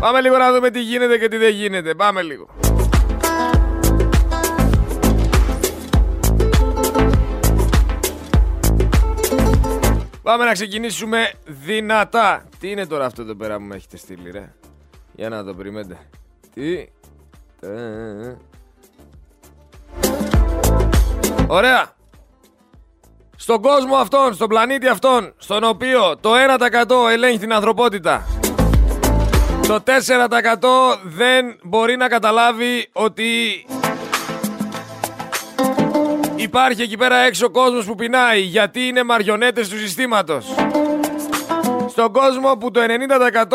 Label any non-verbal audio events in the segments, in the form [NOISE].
Πάμε λίγο να δούμε τι γίνεται και τι δεν γίνεται. Πάμε λίγο. Πάμε να ξεκινήσουμε δυνατά. Τι είναι τώρα αυτό εδώ πέρα που με έχετε στείλει, ρε; Για να το περιμένετε. Τι; Ωραία. Στον κόσμο αυτόν, στον πλανήτη αυτόν, στον οποίο το 1% ελέγχει την ανθρωπότητα. Το 4% δεν μπορεί να καταλάβει ότι υπάρχει εκεί πέρα έξω κόσμος που πεινάει γιατί είναι μαριονέτες του συστήματος. Στον κόσμο που το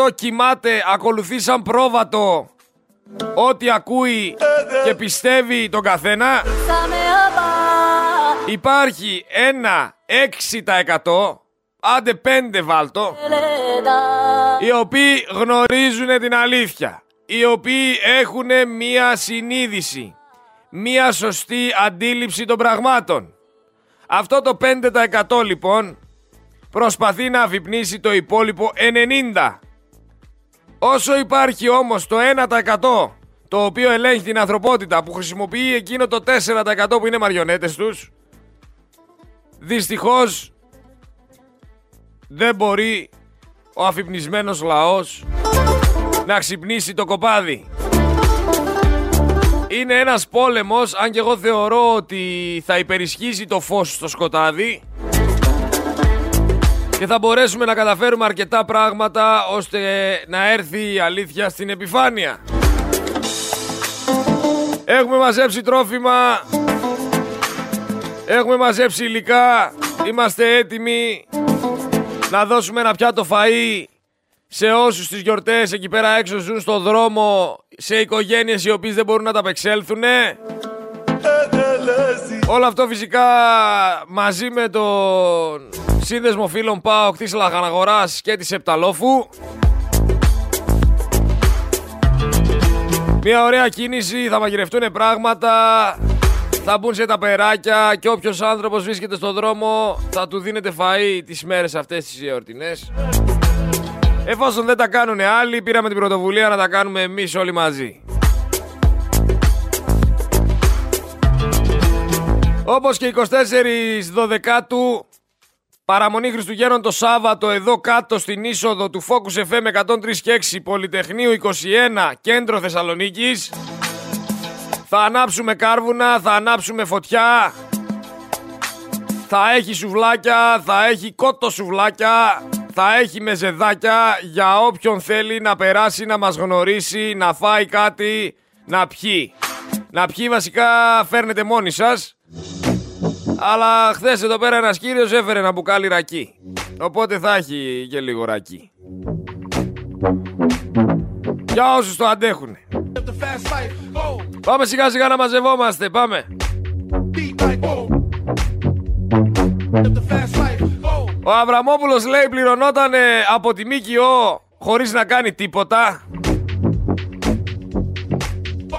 90% κοιμάται, ακολουθεί σαν πρόβατο ό,τι ακούει και πιστεύει τον καθένα υπάρχει ένα 6% άντε πέντε βάλτο. Οι οποίοι γνωρίζουν την αλήθεια. Οι οποίοι έχουν μία συνείδηση. Μία σωστή αντίληψη των πραγμάτων. Αυτό το 5% λοιπόν προσπαθεί να αφυπνίσει το υπόλοιπο 90 Όσο υπάρχει όμως το 1% το οποίο ελέγχει την ανθρωπότητα που χρησιμοποιεί εκείνο το 4% που είναι μαριονέτες τους δυστυχώς δεν μπορεί ο αφυπνισμένος λαός να ξυπνήσει το κοπάδι. Είναι ένας πόλεμος, αν και εγώ θεωρώ ότι θα υπερισχύσει το φως στο σκοτάδι και θα μπορέσουμε να καταφέρουμε αρκετά πράγματα ώστε να έρθει η αλήθεια στην επιφάνεια. Έχουμε μαζέψει τρόφιμα, έχουμε μαζέψει υλικά, είμαστε έτοιμοι να δώσουμε ένα πιάτο φαΐ σε όσους τις γιορτές εκεί πέρα έξω ζουν στο δρόμο, σε οικογένειες οι οποίες δεν μπορούν να τα απεξέλθουν. Όλο αυτό φυσικά μαζί με τον σύνδεσμο φίλων ΠΑΟΚ της Λαχαναγοράς και της Επταλόφου. Μια ωραία κίνηση, θα μαγειρευτούν πράγματα, θα μπουν σε τα περάκια και όποιος άνθρωπος βρίσκεται στο δρόμο θα του δίνεται φαΐ τις μέρες αυτές τις εορτινές. Εφόσον δεν τα κάνουν άλλοι, πήραμε την πρωτοβουλία να τα κάνουμε εμείς όλοι μαζί. Όπως και 24 Δωδεκάτου Παραμονή Χριστουγέννων το Σάββατο εδώ κάτω στην είσοδο του Focus FM 103 και 6 Πολυτεχνείου 21 Κέντρο Θεσσαλονίκης Θα ανάψουμε κάρβουνα, θα ανάψουμε φωτιά Θα έχει σουβλάκια, θα έχει κότο σουβλάκια Θα έχει μεζεδάκια για όποιον θέλει να περάσει, να μας γνωρίσει, να φάει κάτι, να πιει Να πιει βασικά φέρνετε μόνοι σας αλλά χθες εδώ πέρα ένας κύριος έφερε ένα μπουκάλι ρακί. Οπότε θα έχει και λίγο ρακί. Για όσους το αντέχουν. Πάμε σιγά σιγά να μαζευόμαστε. Πάμε. Ο Αβραμόπουλος λέει πληρωνόταν από τη ΜΚΟ χωρίς να κάνει τίποτα.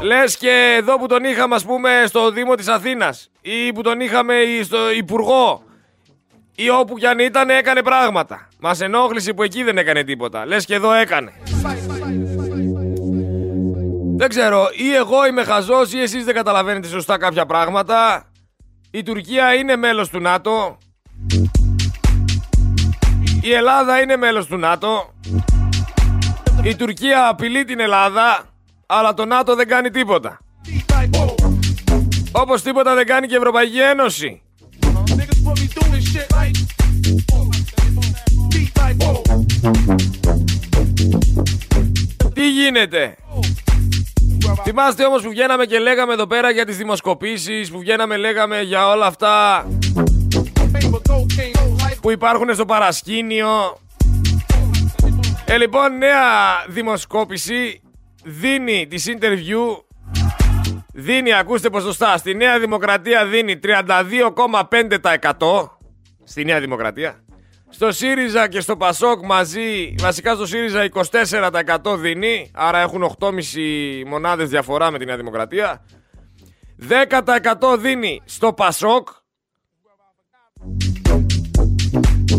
Λες και εδώ που τον είχαμε ας πούμε στο Δήμο της Αθήνας ή που τον είχαμε στο Υπουργό ή όπου κι αν ήταν έκανε πράγματα. Μας ενόχλησε που εκεί δεν έκανε τίποτα. Λες και εδώ έκανε. Δεν ξέρω, ή εγώ είμαι χαζός ή εσείς δεν καταλαβαίνετε σωστά κάποια πράγματα. Η Τουρκία είναι μέλος του ΝΑΤΟ. Η Ελλάδα είναι μέλος του ΝΑΤΟ. Η Τουρκία απειλεί την Ελλάδα αλλά το ΝΑΤΟ δεν κάνει τίποτα. Όπως τίποτα δεν κάνει και η Ευρωπαϊκή Ένωση. Τι γίνεται; Θυμάστε όμως που βγαίναμε και λέγαμε εδώ πέρα για τις δημοσκοπήσεις, που βγαίναμε λέγαμε για όλα αυτά που υπάρχουν στο παρασκήνιο. Ε, λοιπόν, νέα δημοσκόπηση δίνει τις interview δίνει, ακούστε ποσοστά, στη Νέα Δημοκρατία δίνει 32,5% στη Νέα Δημοκρατία. Στο ΣΥΡΙΖΑ και στο ΠΑΣΟΚ μαζί, βασικά στο ΣΥΡΙΖΑ 24% δίνει, άρα έχουν 8,5 μονάδες διαφορά με τη Νέα Δημοκρατία. 10% δίνει στο ΠΑΣΟΚ.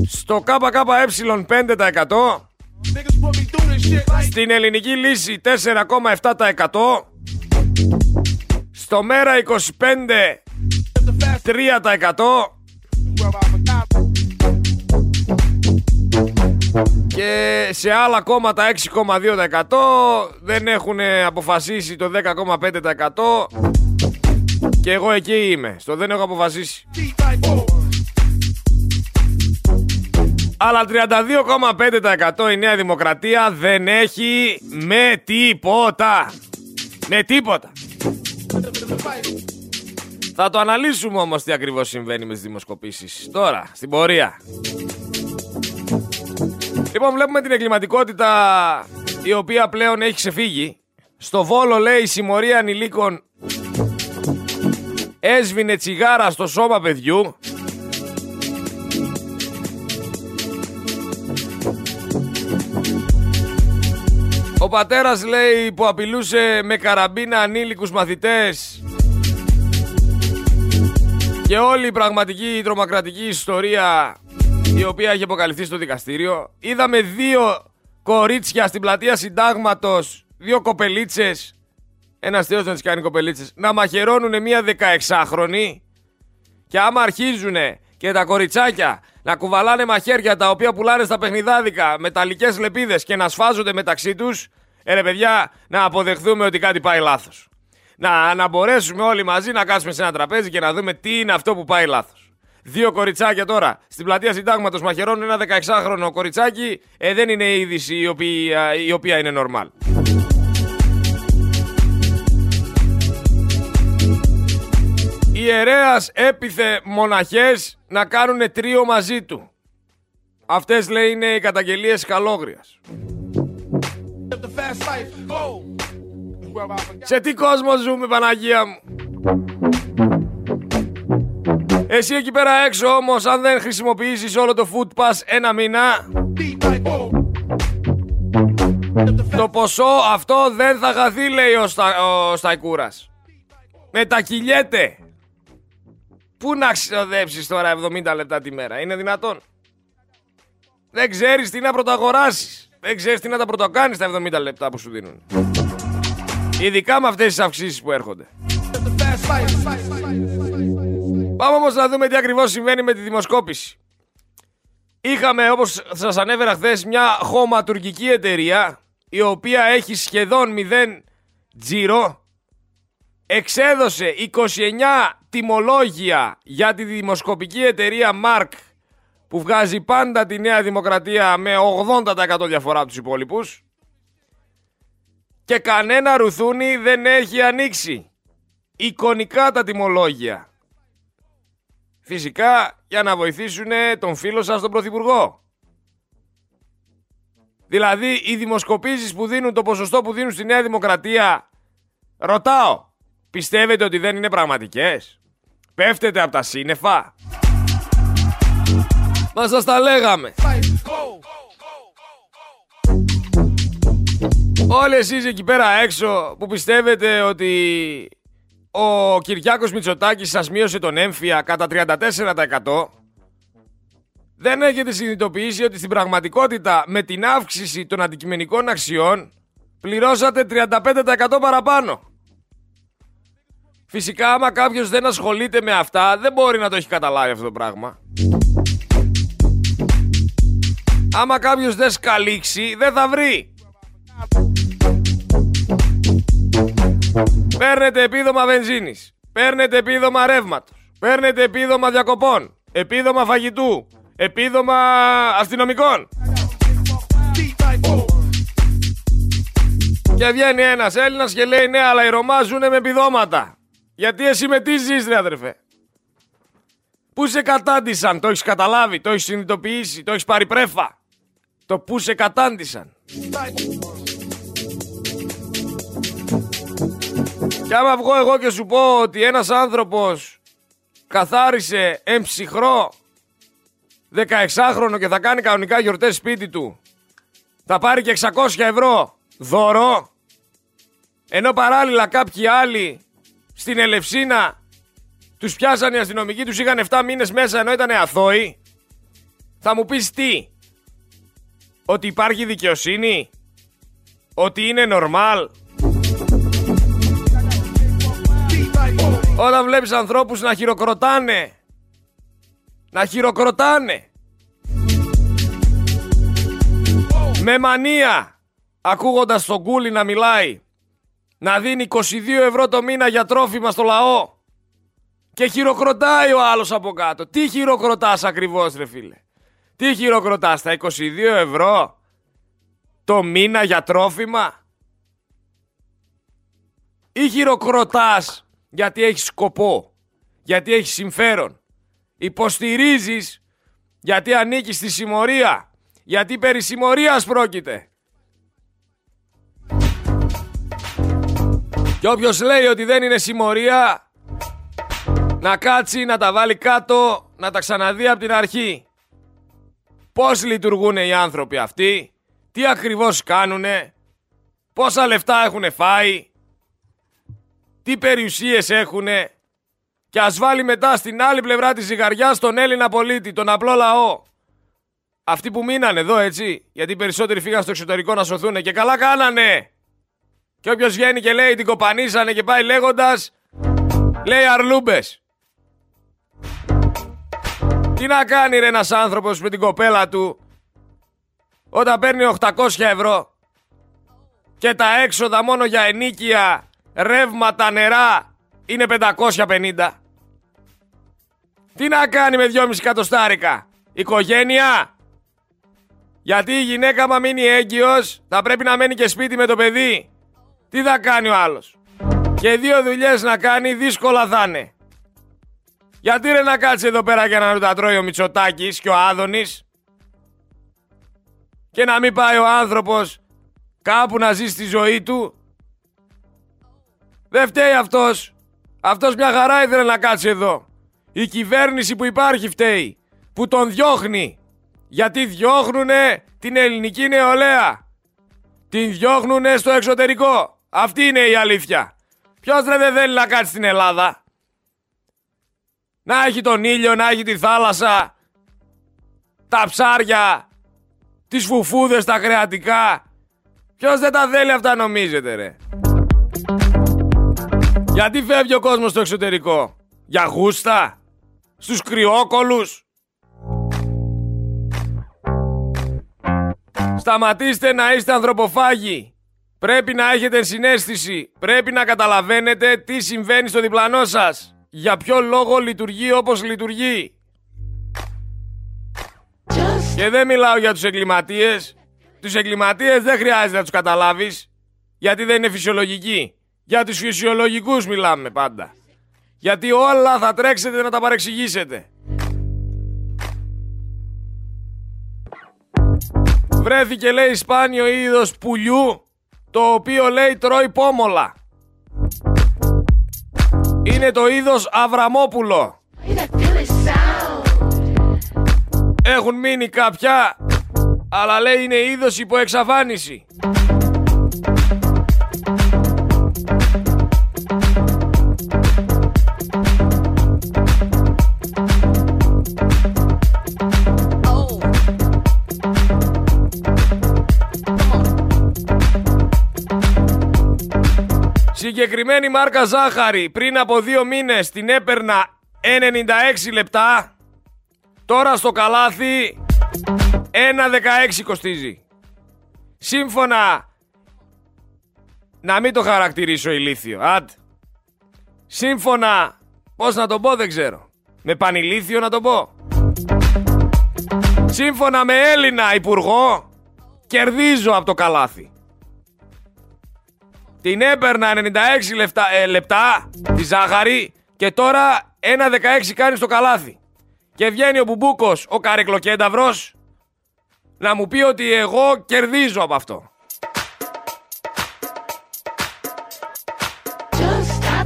Στο ΚΚΕ 5%. Στην ελληνική λύση 4,7%. Στο μέρα 25 3% και σε άλλα κόμματα 6,2% δεν έχουν αποφασίσει το 10,5% και εγώ εκεί είμαι, στο δεν έχω αποφασίσει. Αλλά 32,5% η Νέα Δημοκρατία δεν έχει με τίποτα. Με τίποτα. Θα το αναλύσουμε όμως τι ακριβώς συμβαίνει με τις δημοσκοπήσεις. Τώρα, στην πορεία. [LAUGHS] Λοιπόν, βλέπουμε την εγκληματικότητα η οποία πλέον έχει ξεφύγει. Στο Βόλο λέει η συμμορία ανηλίκων έσβηνε τσιγάρα στο σώμα παιδιού. Ο πατέρας λέει που απειλούσε με καραμπίνα ανήλικους μαθητές και όλη η πραγματική τρομακρατική ιστορία η οποία έχει αποκαλυφθεί στο δικαστήριο. Είδαμε δύο κορίτσια στην πλατεία συντάγματος, δύο κοπελίτσες, ένας θεός να τις κάνει κοπελίτσες, να μαχαιρώνουν μία 16χρονη και άμα αρχίζουν και τα κοριτσάκια να κουβαλάνε μαχαίρια τα οποία πουλάνε στα παιχνιδάδικα, μεταλλικές λεπίδες και να σφάζονται μεταξύ τους, ε παιδιά, να αποδεχθούμε ότι κάτι πάει λάθος. Να, να μπορέσουμε όλοι μαζί να κάτσουμε σε ένα τραπέζι και να δούμε τι είναι αυτό που πάει λάθος. Δύο κοριτσάκια τώρα στην πλατεία συντάγματος μαχαιρώνουν ένα 16χρονο κοριτσάκι. Ε, δεν είναι είδηση η οποία, η οποία είναι normal. Ιερέας έπιθε μοναχές να κάνουν τρίο μαζί του. Αυτές λέει είναι οι καταγγελίες καλόγριας. Σε τι κόσμο ζούμε Παναγία μου; Εσύ εκεί πέρα έξω όμως αν δεν χρησιμοποιήσεις όλο το food pass ένα μήνα Το ποσό αυτό δεν θα χαθεί λέει ο, Στα, ο Σταϊκούρας. Μετακυλιέται Πού να ξοδέψεις τώρα 70 λεπτά τη μέρα Είναι δυνατόν; Δεν ξέρεις τι να πρωταγοράσεις. Δεν ξέρεις τι να τα πρωτοκάνεις τα 70 λεπτά που σου δίνουν. Ειδικά με αυτές τις αυξήσεις που έρχονται Πάμε όμως να δούμε τι ακριβώς συμβαίνει με τη δημοσκόπηση. Είχαμε, όπως σας ανέφερα χθες, μια χωματουργική εταιρεία η οποία έχει σχεδόν 0 τζίρο. Εξέδωσε 29 τιμολόγια για τη δημοσκοπική εταιρεία Mark που βγάζει πάντα τη Νέα Δημοκρατία με 80% διαφορά από τους υπόλοιπους και κανένα ρουθούνι δεν έχει ανοίξει. Εικονικά τα τιμολόγια. Φυσικά για να βοηθήσουν τον φίλο σας τον Πρωθυπουργό. Δηλαδή οι δημοσκοπήσεις που δίνουν το ποσοστό που δίνουν στη Νέα Δημοκρατία Ρωτάω Πιστεύετε ότι δεν είναι πραγματικές; Πέφτετε από τα σύννεφα Μα σας τα λέγαμε Όλοι εσείς εκεί πέρα έξω που πιστεύετε ότι ο Κυριάκος Μητσοτάκης σας μείωσε τον έμφυα κατά 34% δεν έχετε συνειδητοποιήσει ότι στην πραγματικότητα με την αύξηση των αντικειμενικών αξιών πληρώσατε 35% παραπάνω. Φυσικά άμα κάποιος δεν ασχολείται με αυτά δεν μπορεί να το έχει καταλάβει αυτό το πράγμα. Άμα κάποιος δεν σκαλίξει δεν θα βρει. Παίρνετε επίδομα βενζίνης. Παίρνετε επίδομα ρεύματος. Παίρνετε επίδομα διακοπών. Επίδομα φαγητού. Επίδομα αστυνομικών. Και βγαίνει ένας Έλληνας και λέει ναι αλλά οι Ρωμά ζουνε με επιδόματα. Γιατί εσύ με τι ζεις ρε αδερφέ; Πού σε κατάντησαν, το έχεις καταλάβει, το έχεις συνειδητοποιήσει, το έχεις πάρει πρέφα; Το πού σε κατάντησαν. Και άμα βγω εγώ και σου πω ότι ένας άνθρωπος καθάρισε εμψυχρό 16χρονο και θα κάνει κανονικά γιορτές σπίτι του θα πάρει και 600 ευρώ δώρο ενώ παράλληλα κάποιοι άλλοι στην Ελευσίνα τους πιάσαν οι αστυνομικοί, τους είχαν 7 μήνες μέσα ενώ ήταν αθώοι θα μου πεις τι ότι υπάρχει δικαιοσύνη ότι είναι νορμάλ. Όταν βλέπεις ανθρώπους να χειροκροτάνε, να χειροκροτάνε, με μανία, ακούγοντας τον Κούλι να μιλάει, να δίνει 22 ευρώ το μήνα για τρόφιμα στο λαό και χειροκροτάει ο άλλος από κάτω. Τι χειροκροτάς ακριβώς ρε φίλε; Τι χειροκροτάς τα 22 ευρώ το μήνα για τρόφιμα; Ή χειροκροτάς γιατί έχει σκοπό, γιατί έχει συμφέρον. Υποστηρίζεις γιατί ανήκεις στη συμμορία, γιατί περί συμμορίας πρόκειται. Και όποιος λέει ότι δεν είναι συμμορία, να κάτσει, να τα βάλει κάτω, να τα ξαναδεί από την αρχή. Πώς λειτουργούν οι άνθρωποι αυτοί, τι ακριβώς κάνουνε, πόσα λεφτά έχουν φάει, τι περιουσίες έχουνε; Και ας βάλει μετά στην άλλη πλευρά της ζυγαριάς τον Έλληνα πολίτη, τον απλό λαό. Αυτοί που μείνανε εδώ έτσι, γιατί οι περισσότεροι φύγαν στο εξωτερικό να σωθούν και καλά κάνανε. Και όποιος βγαίνει και λέει την κοπανίσανε και πάει λέγοντας, λέει αρλούμπες. Τι να κάνει ρε ένας άνθρωπος με την κοπέλα του όταν παίρνει 800 ευρώ και τα έξοδα μόνο για ενίκεια, ρεύματα, νερά είναι 550. Τι να κάνει με 2,5 εκατοστάρικα; Οικογένεια. Γιατί η γυναίκα μα μείνει έγκυος θα πρέπει να μένει και σπίτι με το παιδί. Τι θα κάνει ο άλλος; Και δύο δουλειές να κάνει δύσκολα θα είναι. Γιατί ρε να κάτσει εδώ πέρα για να τα τρώει ο Μητσοτάκης και ο Άδωνης; Και να μην πάει ο άνθρωπος κάπου να ζει στη ζωή του; Δεν φταίει αυτός. Αυτός μια χαρά ήθελε να κάτσει εδώ. Η κυβέρνηση που υπάρχει φταίει. Που τον διώχνει. Γιατί διώχνουνε την ελληνική νεολαία. Την διώχνουνε στο εξωτερικό. Αυτή είναι η αλήθεια. Ποιος δεν θέλει να κάτσει στην Ελλάδα; Να έχει τον ήλιο, να έχει τη θάλασσα. Τα ψάρια. Τις φουφούδες, τα κρεατικά. Ποιος δεν τα θέλει αυτά νομίζετε ρε; Γιατί φεύγει ο κόσμος στο εξωτερικό; Για γούστα; Στους κρυόκολους; Σταματήστε να είστε ανθρωποφάγοι. Πρέπει να έχετε συνέστηση. Πρέπει να καταλαβαίνετε τι συμβαίνει στο διπλανό σας. Για ποιο λόγο λειτουργεί όπως λειτουργεί. Και δεν μιλάω για τους εγκληματίες. Τους εγκληματίες δεν χρειάζεται να τους καταλάβεις. Γιατί δεν είναι φυσιολογικοί. Για τους φυσιολογικούς μιλάμε πάντα. Γιατί όλα θα τρέξετε να τα παρεξηγήσετε. Βρέθηκε λέει σπάνιο είδος πουλιού το οποίο λέει τρώει πόμολα. Είναι το είδος Αβραμόπουλο. Έχουν μείνει κάποια, αλλά λέει είναι είδος υπό εξαφάνιση. Συγκεκριμένη μάρκα ζάχαρη πριν από δύο μήνες την έπαιρνα 96 λεπτά. Τώρα στο καλάθι 1,16 κοστίζει. Σύμφωνα να μην το χαρακτηρίσω ηλίθιο. Αντ. Σύμφωνα πώς να το πω δεν ξέρω. Με πανηλίθιο να το πω. Σύμφωνα με Έλληνα υπουργό κερδίζω από το καλάθι. Την έπαιρνα 96 λεπτά, ε, λεπτά τη ζάχαρη και τώρα 1,16 κάνει στο καλάθι. Και βγαίνει ο Μπουμπούκος, ο καρεκλοκένταυρος, να μου πει ότι εγώ κερδίζω από αυτό.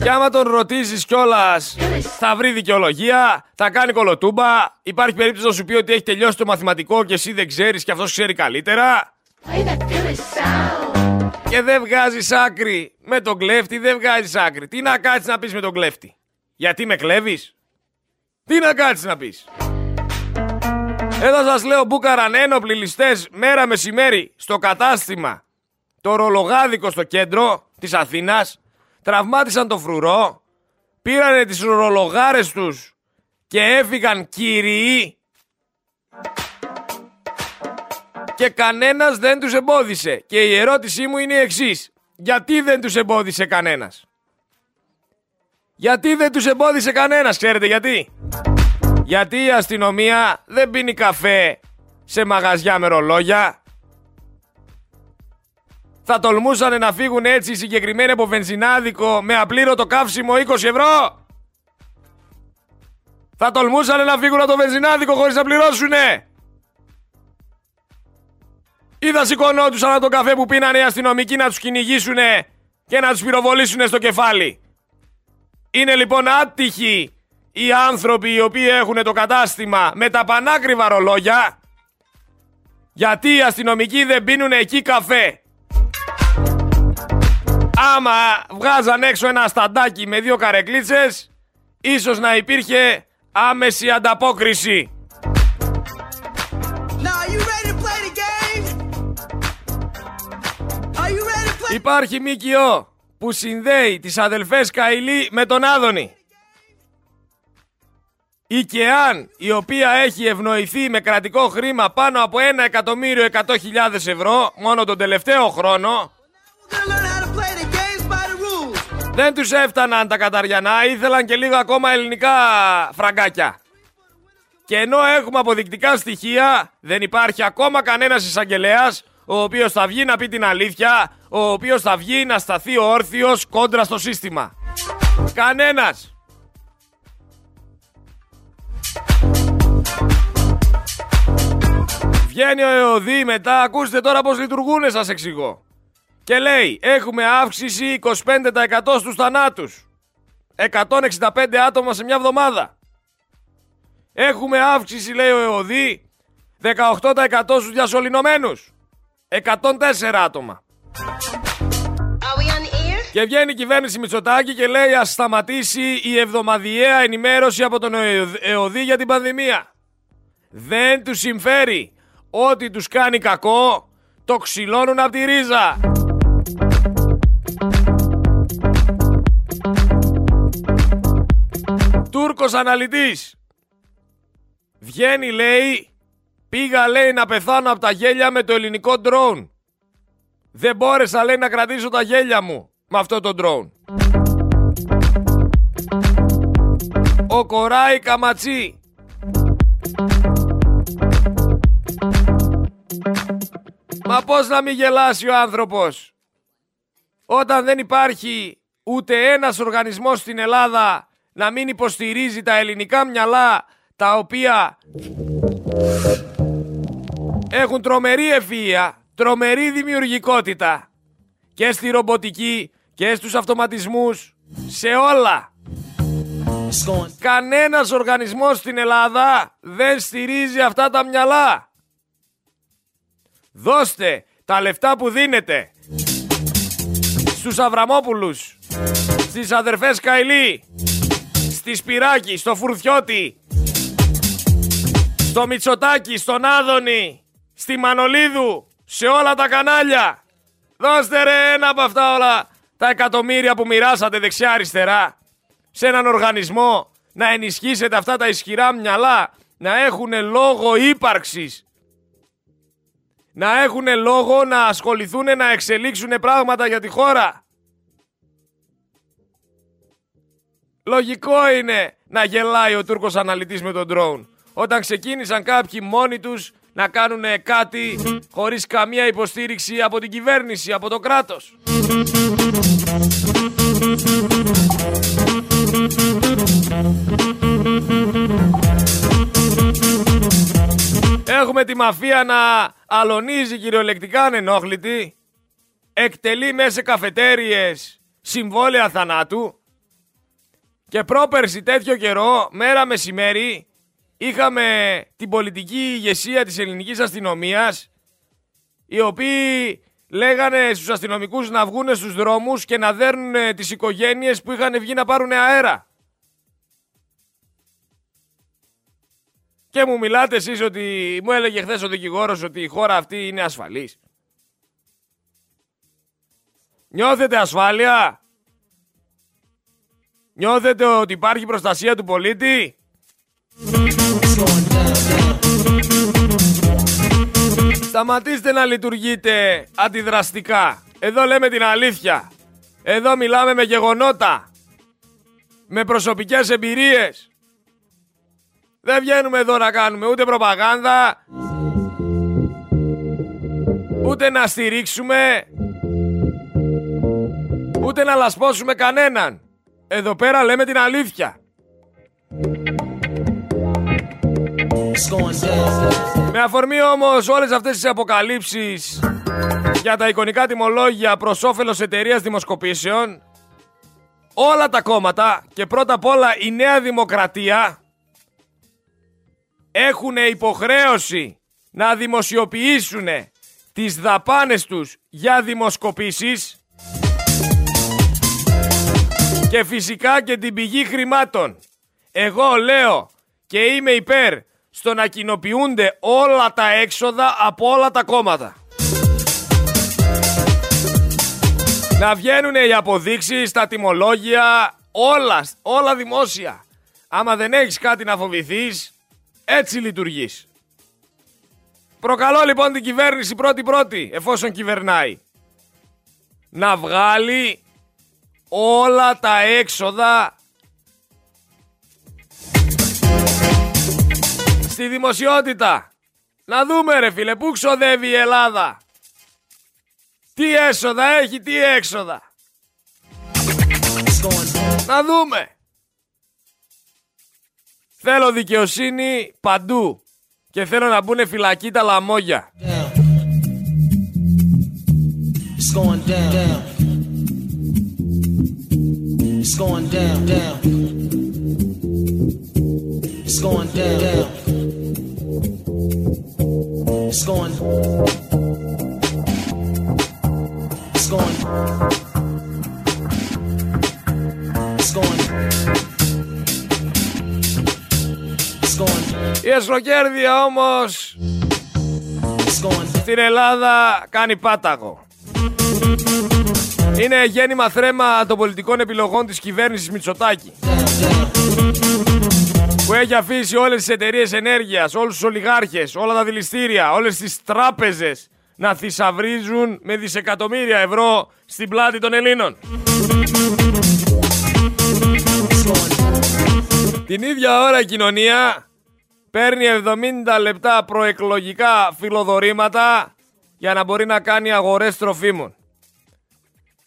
Και άμα τον ρωτήσεις κιόλας, θα βρει δικαιολογία, θα κάνει κολοτούμπα. Υπάρχει περίπτωση να σου πει ότι έχει τελειώσει το μαθηματικό και εσύ δεν ξέρεις και αυτός ξέρει καλύτερα. Και δεν βγάζεις άκρη με τον κλέφτη, δεν βγάζεις άκρη. Τι να κάτσεις να πεις με τον κλέφτη, Γιατί με κλέβεις, Τι να κάτσεις να πεις; Εδώ σας λέω μπούκαραν ένοπλοι ληστές μέρα μεσημέρι στο κατάστημα το ρολογάδικο στο κέντρο της Αθήνας, τραυμάτισαν το φρουρό, πήρανε τις ρολογάρες τους και έφυγαν κύριοι και κανένας δεν τους εμπόδισε. Και η ερώτησή μου είναι η εξής. Γιατί δεν τους εμπόδισε κανένας; Γιατί δεν τους εμπόδισε κανένας, ξέρετε γιατί; Γιατί η αστυνομία δεν πίνει καφέ σε μαγαζιά με ρολόγια. Θα τολμούσαν να φύγουν έτσι συγκεκριμένοι από βενζινάδικο με απλήρωτο καύσιμο 20 ευρώ. Θα τολμούσαν να φύγουν από το βενζινάδικο χωρίς να πληρώσουνε. Ή θα σηκωνόντουσαν τον καφέ που πίνανε οι αστυνομικοί να τους κυνηγήσουν και να τους πυροβολήσουν στο κεφάλι. Είναι λοιπόν άτυχοι οι άνθρωποι οι οποίοι έχουν το κατάστημα με τα πανάκριβα ρολόγια γιατί οι αστυνομικοί δεν πίνουν εκεί καφέ. Άμα βγάζαν έξω ένα σταντάκι με δύο καρεκλίτσες ίσως να υπήρχε άμεση ανταπόκριση. Υπάρχει ΜΚΟ που συνδέει τις αδελφές Καηλή με τον Άδωνη. Η ΚΕΑΝ, η οποία έχει ευνοηθεί με κρατικό χρήμα πάνω από 1.100.000 ευρώ μόνο τον τελευταίο χρόνο, δεν τους έφταναν τα καταριανά, ήθελαν και λίγο ακόμα ελληνικά φραγκάκια. Και ενώ έχουμε αποδεικτικά στοιχεία, δεν υπάρχει ακόμα κανένας εισαγγελέας ο οποίος θα βγει να πει την αλήθεια, ο οποίος θα βγει να σταθεί όρθιος κόντρα στο σύστημα. Κανένας. Βγαίνει ο ΕΟΔΗ μετά, ακούστε τώρα πώς λειτουργούνε σας εξηγώ. Και λέει, έχουμε αύξηση 25% στους θανάτους. 165 άτομα σε μια εβδομάδα. Έχουμε αύξηση, λέει ο ΕΟΔΗ, 18% στους διασωληνωμένους. 104 άτομα. Και βγαίνει η κυβέρνηση Μητσοτάκη και λέει ας σταματήσει η εβδομαδιαία ενημέρωση από τον ΕΟΔΗ για την πανδημία. Δεν τους συμφέρει. Ό,τι τους κάνει κακό το ξυλώνουν από τη ρίζα. Τούρκος αναλυτής. Βγαίνει λέει Πήγα λέει να πεθάνω από τα γέλια με το ελληνικό ντρόουν. Δεν μπόρεσα λέει να κρατήσω τα γέλια μου με αυτό το ντρόουν. Ο Κοράι Καματσί. Μα πώς να μην γελάσει ο άνθρωπος; Όταν δεν υπάρχει ούτε ένας οργανισμός στην Ελλάδα να μην υποστηρίζει τα ελληνικά μυαλά τα οποία έχουν τρομερή ευφυΐα, τρομερή δημιουργικότητα και στη ρομποτική και στους αυτοματισμούς, σε όλα. Κανένας οργανισμός στην Ελλάδα δεν στηρίζει αυτά τα μυαλά. Δώστε τα λεφτά που δίνετε στους Αβραμόπουλους, στις αδερφές Καηλή, στη Σπυράκη, στο Φουρθιώτη, στο Μητσοτάκη, στον Άδωνη, στη Μανολίδου, σε όλα τα κανάλια. Δώστε ρε ένα από αυτά όλα τα εκατομμύρια που μοιράσατε δεξιά-αριστερά σε έναν οργανισμό να ενισχύσετε αυτά τα ισχυρά μυαλά να έχουν λόγο ύπαρξης. Να έχουν λόγο να ασχοληθούν να εξελίξουν πράγματα για τη χώρα. Λογικό είναι να γελάει ο Τούρκος αναλυτής με τον drone. Όταν ξεκίνησαν κάποιοι μόνοι τους να κάνουν κάτι χωρίς καμία υποστήριξη από την κυβέρνηση, από το κράτος. Έχουμε τη μαφία να αλωνίζει κυριολεκτικά ανενόχλητη, εκτελεί μέσα σε καφετέριες συμβόλαια θανάτου και πρόπερση τέτοιο καιρό, μέρα μεσημέρι, είχαμε την πολιτική ηγεσία της ελληνικής αστυνομίας οι οποίοι λέγανε στους αστυνομικούς να βγουν στους δρόμους και να δέρνουν τις οικογένειες που είχαν βγει να πάρουν αέρα. Και μου μιλάτε εσείς ότι μου έλεγε χθες ο δικηγόρος ότι η χώρα αυτή είναι ασφαλής. Νιώθετε ασφάλεια; Νιώθετε ότι υπάρχει προστασία του πολίτη; Σταματήστε να λειτουργείτε αντιδραστικά. Εδώ λέμε την αλήθεια. Εδώ μιλάμε με γεγονότα. Με προσωπικές εμπειρίες. Δεν βγαίνουμε εδώ να κάνουμε ούτε προπαγάνδα. Ούτε να στηρίξουμε. Ούτε να λασπώσουμε κανέναν. Εδώ πέρα λέμε την αλήθεια. Με αφορμή όμως όλες αυτές τις αποκαλύψεις για τα εικονικά τιμολόγια προς όφελος εταιρείας δημοσκοπήσεων όλα τα κόμματα και πρώτα απ' όλα η Νέα Δημοκρατία έχουν υποχρέωση να δημοσιοποιήσουν τις δαπάνες τους για δημοσκοπήσεις και φυσικά και την πηγή χρημάτων. Εγώ λέω και είμαι υπέρ στο να κοινοποιούνται όλα τα έξοδα από όλα τα κόμματα. Να βγαίνουν οι αποδείξεις, τα τιμολόγια, όλα, όλα δημόσια. Άμα δεν έχεις κάτι να φοβηθείς, έτσι λειτουργείς. Προκαλώ λοιπόν την κυβέρνηση πρώτη-πρώτη, εφόσον κυβερνάει, να βγάλει όλα τα έξοδα στη δημοσιότητα. Να δούμε ρε φίλε, πού ξοδεύει η Ελλάδα. Τι έσοδα έχει, τι έξοδα. Να δούμε. Θέλω δικαιοσύνη παντού. Και θέλω να μπουν φυλακή τα λαμόγια. Η εσχροκέρδεια όμως στην Ελλάδα κάνει πάταγο. Είναι γέννημα θρέμα των πολιτικών επιλογών της κυβέρνησης Μητσοτάκη που έχει αφήσει όλες τις εταιρείες ενέργειας, όλους τους ολιγάρχες, όλα τα δηληστήρια, όλες τις τράπεζες να θησαυρίζουν με δισεκατομμύρια ευρώ στην πλάτη των Ελλήνων. Την ίδια ώρα η κοινωνία παίρνει 70 λεπτά προεκλογικά φιλοδορήματα για να μπορεί να κάνει αγορές τροφίμων.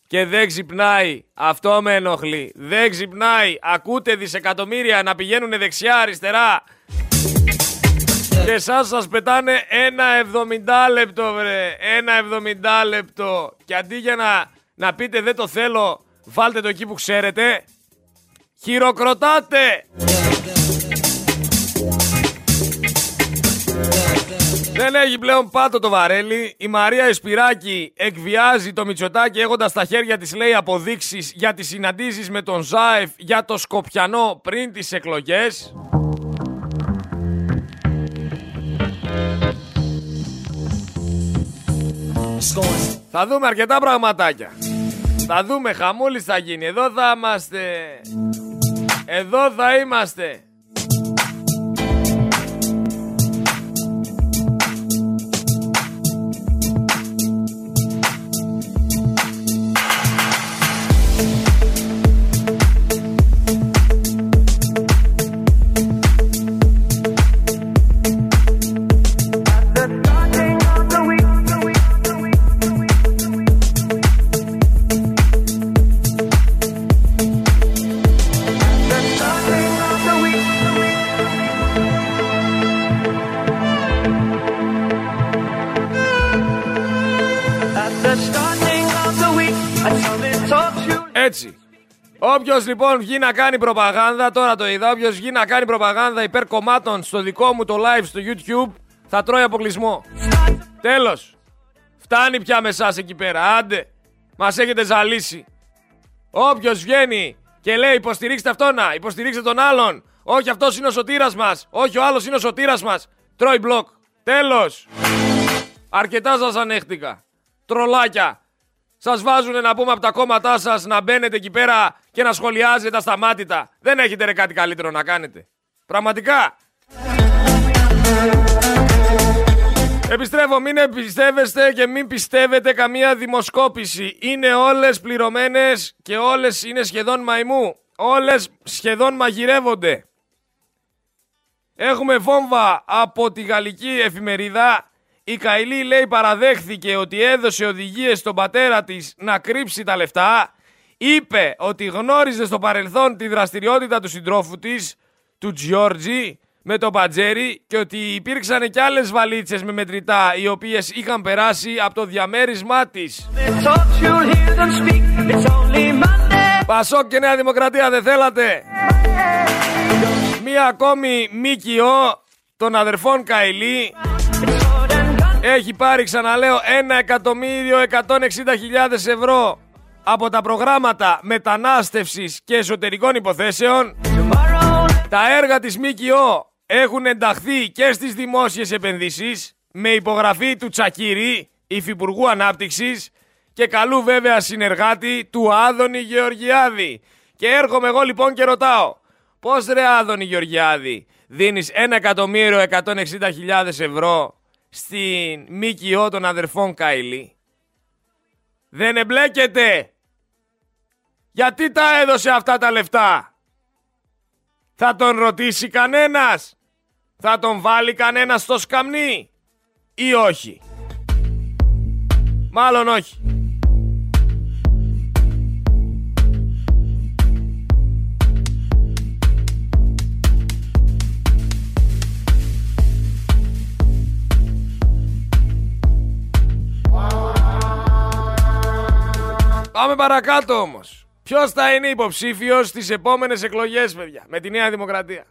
Και δεν ξυπνάει, αυτό με ενοχλεί, δεν ξυπνάει, ακούτε δισεκατομμύρια να πηγαίνουν δεξιά, αριστερά. Και εσάς σας πετάνε ένα 70 λεπτό βρε, ένα 70 λεπτό. Και αντί για να, να πείτε δεν το θέλω, βάλτε το εκεί που ξέρετε, χειροκροτάτε! Δεν έχει πλέον πάτο το βαρέλι. Η Μαρία Εσπυράκη εκβιάζει το Μητσοτάκι έχοντας στα χέρια της λέει αποδείξεις για τις συναντήσεις με τον Ζάεφ για το Σκοπιανό πριν τις εκλογές. Θα δούμε αρκετά πραγματάκια. Θα δούμε, χαμούλης θα γίνει. Εδώ θα είμαστε. Εδώ θα είμαστε. Όποιο λοιπόν βγει να κάνει προπαγάνδα, τώρα το είδα, όποιο βγει να κάνει προπαγάνδα υπέρ κομμάτων στο δικό μου το live στο YouTube, θα τρώει αποκλεισμό. Τέλος. Φτάνει πια με εσάς εκεί πέρα. Άντε. Μας έχετε ζαλίσει. Όποιος βγαίνει και λέει υποστηρίξτε αυτόν, να, υποστηρίξτε τον άλλον. Όχι αυτός είναι ο σωτήρας μας. Όχι ο άλλος είναι ο σωτήρας μας. Τρώει μπλοκ. Τέλος. Αρκετά σας ανέχτηκα. Τρολάκια. Σας βάζουν να πούμε από τα κόμματά σας να μπαίνετε εκεί πέρα και να σχολιάζετε ασταμάτητα. Δεν έχετε ρε κάτι καλύτερο να κάνετε. Πραγματικά. Επιστρέφω, μην εμπιστεύεστε και μην πιστεύετε καμία δημοσκόπηση. Είναι όλες πληρωμένες και όλες είναι σχεδόν μαϊμού. Όλες σχεδόν μαγειρεύονται. Έχουμε βόμβα από τη γαλλική εφημερίδα. Η Καηλή λέει παραδέχθηκε ότι έδωσε οδηγίες στον πατέρα της να κρύψει τα λεφτά. Είπε ότι γνώριζε στο παρελθόν τη δραστηριότητα του συντρόφου της, του Τζιόρτζι, με το Πατζέρι και ότι υπήρξαν και άλλες βαλίτσες με μετρητά οι οποίες είχαν περάσει από το διαμέρισμά της. Πασόκ και Νέα Δημοκρατία δεν θέλατε; Μία ακόμη ΜΚΟ των αδερφών Καηλή έχει πάρει ξαναλέω 1.160.000 ευρώ από τα προγράμματα μετανάστευσης και εσωτερικών υποθέσεων. Τα έργα της ΜΚΟ έχουν ενταχθεί και στις δημόσιες επενδύσεις με υπογραφή του Τσακύρη, Υφυπουργού Ανάπτυξης και καλού βέβαια συνεργάτη του Άδωνη Γεωργιάδη. Και έρχομαι εγώ λοιπόν και ρωτάω, πώς ρε Άδωνη Γεωργιάδη δίνεις 1.160.000 ευρώ στην ΜΚΟ των αδερφών Καηλή. Δεν εμπλέκεται. Γιατί τα έδωσε αυτά τα λεφτά; Θα τον ρωτήσει κανένας. Θα τον βάλει κανένας στο σκαμνί. Ή όχι; Μάλλον όχι. Πάμε παρακάτω όμως. Ποιος θα είναι υποψήφιος στις επόμενες εκλογές, παιδιά, με τη Νέα Δημοκρατία;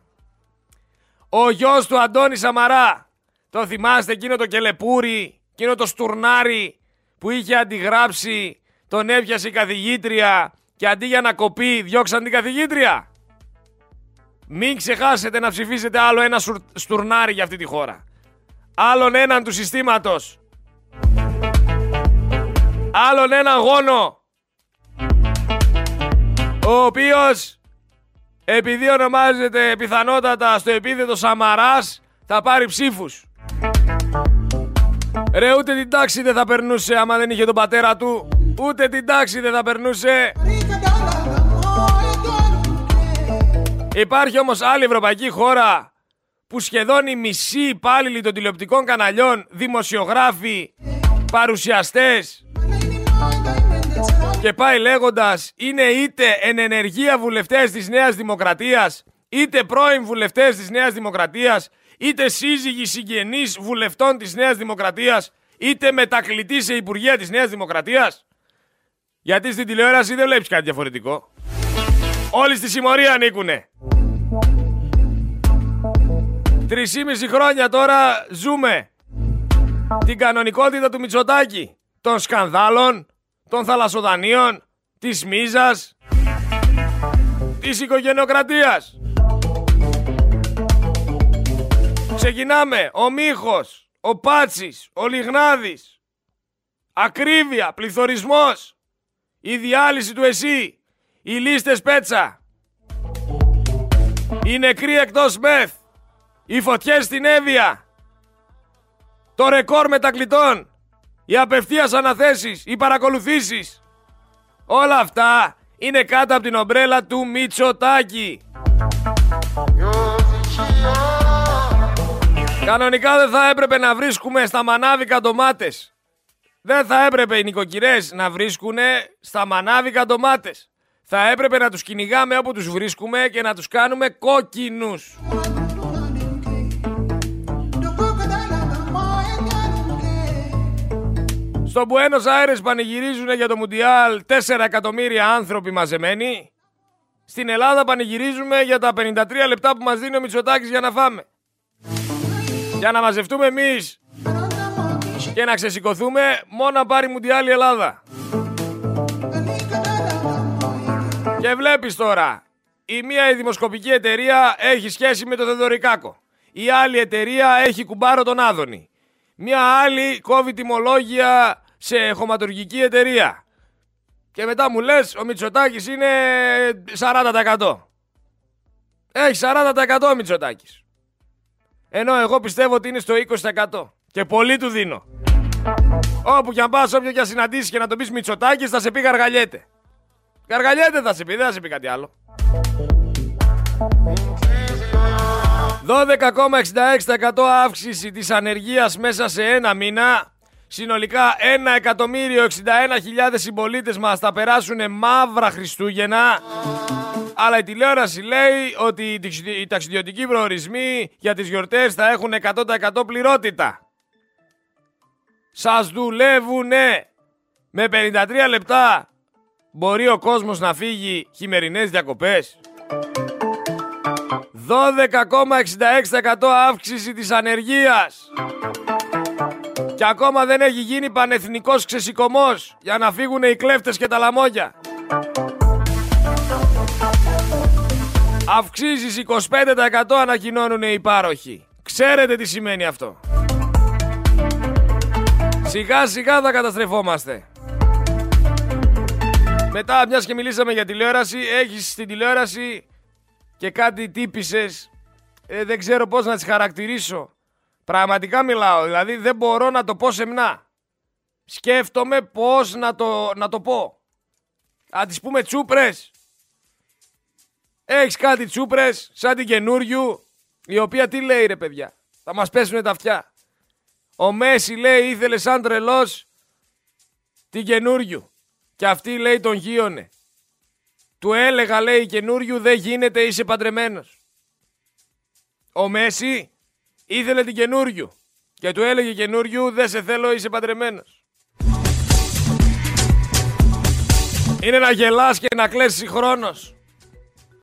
Ο γιος του Αντώνη Σαμαρά. Το θυμάστε εκείνο το κελεπούρι, εκείνο το στουρνάρι που είχε αντιγράψει, τον έπιασε η καθηγήτρια και αντί για να κοπεί διώξαν την καθηγήτρια; Μην ξεχάσετε να ψηφίσετε άλλο ένα στουρνάρι για αυτή τη χώρα. Άλλον έναν του συστήματος. Άλλον έναν γόνο ο οποίος επειδή ονομάζεται πιθανότατα στο επίθετο Σαμαράς θα πάρει ψήφους. Ρε ούτε την τάξη δεν θα περνούσε άμα δεν είχε τον πατέρα του. Ούτε την τάξη δεν θα περνούσε. Υπάρχει όμως άλλη ευρωπαϊκή χώρα που σχεδόν οι μισοί υπάλληλοι των τηλεοπτικών καναλιών, δημοσιογράφοι, παρουσιαστές, και πάει λέγοντας, είναι είτε εν ενεργεία βουλευτές της Νέας Δημοκρατίας, είτε πρώην βουλευτές της Νέας Δημοκρατίας, είτε σύζυγοι συγγενείς βουλευτών της Νέας Δημοκρατίας, είτε μετακλητή σε υπουργεία της Νέας Δημοκρατίας. Γιατί στην τηλεόραση δεν βλέπεις κάτι διαφορετικό. Όλοι στη συμμορία ανήκουνε. Τρισήμιση χρόνια τώρα ζούμε την κανονικότητα του Μητσοτάκη, των σκανδάλων, των θαλασσοδανείων, της μίζας, της οικογενειοκρατίας. Ξεκινάμε. Ο Μίχος, ο Πάτσης, ο Λιγνάδης. Ακρίβεια, πληθωρισμός. Η διάλυση του ΕΣΥ. Οι λίστες πέτσα. Οι νεκροί εκτός ΜΕΘ. Οι φωτιές στην Εύβοια. Το ρεκόρ μετακλητών οι απευθείας αναθέσεις, οι παρακολουθήσεις. Όλα αυτά είναι κάτω από την ομπρέλα του Μητσοτάκη. Κανονικά δεν θα έπρεπε να βρίσκουμε στα μανάβικα ντομάτες. Δεν θα έπρεπε οι νοικοκυρές να βρίσκουν στα μανάβικα ντομάτες. Θα έπρεπε να τους κυνηγάμε όπου τους βρίσκουμε και να τους κάνουμε κόκκινους. Στο Buenos Aires πανηγυρίζουν για το Μουντιάλ 4 εκατομμύρια άνθρωποι μαζεμένοι. Στην Ελλάδα πανηγυρίζουμε για τα 53 λεπτά που μας δίνει ο Μητσοτάκης για να φάμε. Για να μαζευτούμε εμείς και να ξεσηκωθούμε μόνο να πάρει Μουντιάλ η Ελλάδα. Και βλέπεις τώρα, η μία η δημοσκοπική εταιρεία έχει σχέση με το Θεδωρικάκο. Η άλλη εταιρεία έχει κουμπάρο τον Άδωνη. Μια άλλη κόβει τιμολόγια σε χωματουργική εταιρεία. Και μετά μου λες ο Μητσοτάκης είναι 40%. Έχει 40% ο Μητσοτάκης. Ενώ εγώ πιστεύω ότι είναι στο 20%. Και πολύ του δίνω. Όπου κι αν πας, όποιο κι αν συναντήσεις και να τον πεις Μητσοτάκης θα σε πει γαργαλιέται. Γαργαλιέται θα σε πει, δεν θα σε πει κάτι άλλο. 12,66% αύξηση της ανεργίας μέσα σε ένα μήνα. Συνολικά 1.061.000 συμπολίτες μας θα περάσουν μαύρα Χριστούγεννα. Αλλά η τηλεόραση λέει ότι οι ταξιδιωτικοί προορισμοί για τις γιορτές θα έχουν 100% πληρότητα. Σας δουλεύουνε. Με 53 λεπτά μπορεί ο κόσμος να φύγει χειμερινές διακοπές. 12,66% αύξηση της ανεργίας. Και ακόμα δεν έχει γίνει πανεθνικός ξεσηκωμός για να φύγουν οι κλέφτες και τα λαμόγια. Αυξήσεις 25% ανακοινώνουν οι πάροχοι. Ξέρετε τι σημαίνει αυτό. Σιγά σιγά θα καταστρεφόμαστε. Μετά, μιας και μιλήσαμε για τηλεόραση, έχεις στην τηλεόραση και κάτι τύπησες. Ε, δεν ξέρω πώς να τις χαρακτηρίσω. Πραγματικά μιλάω, δηλαδή δεν μπορώ να το πω σεμνά. Σκέφτομαι πώς να το, να το πω. Α τις πούμε τσούπρες. Έχεις κάτι τσούπρες σαν την καινούριου, η οποία τι λέει ρε παιδιά. Θα μας πέσουνε τα αυτιά. Ο Μέση λέει ήθελε σαν τρελός την καινούριου. Και αυτή λέει τον γύρωνε. Του έλεγα λέει καινούριου δεν γίνεται είσαι παντρεμένος. Ο Μέση ήθελε την καινούριου. Και του έλεγε καινούριου δεν σε θέλω είσαι παντρεμένος. Είναι να γελάς και να κλαις συγχρόνως.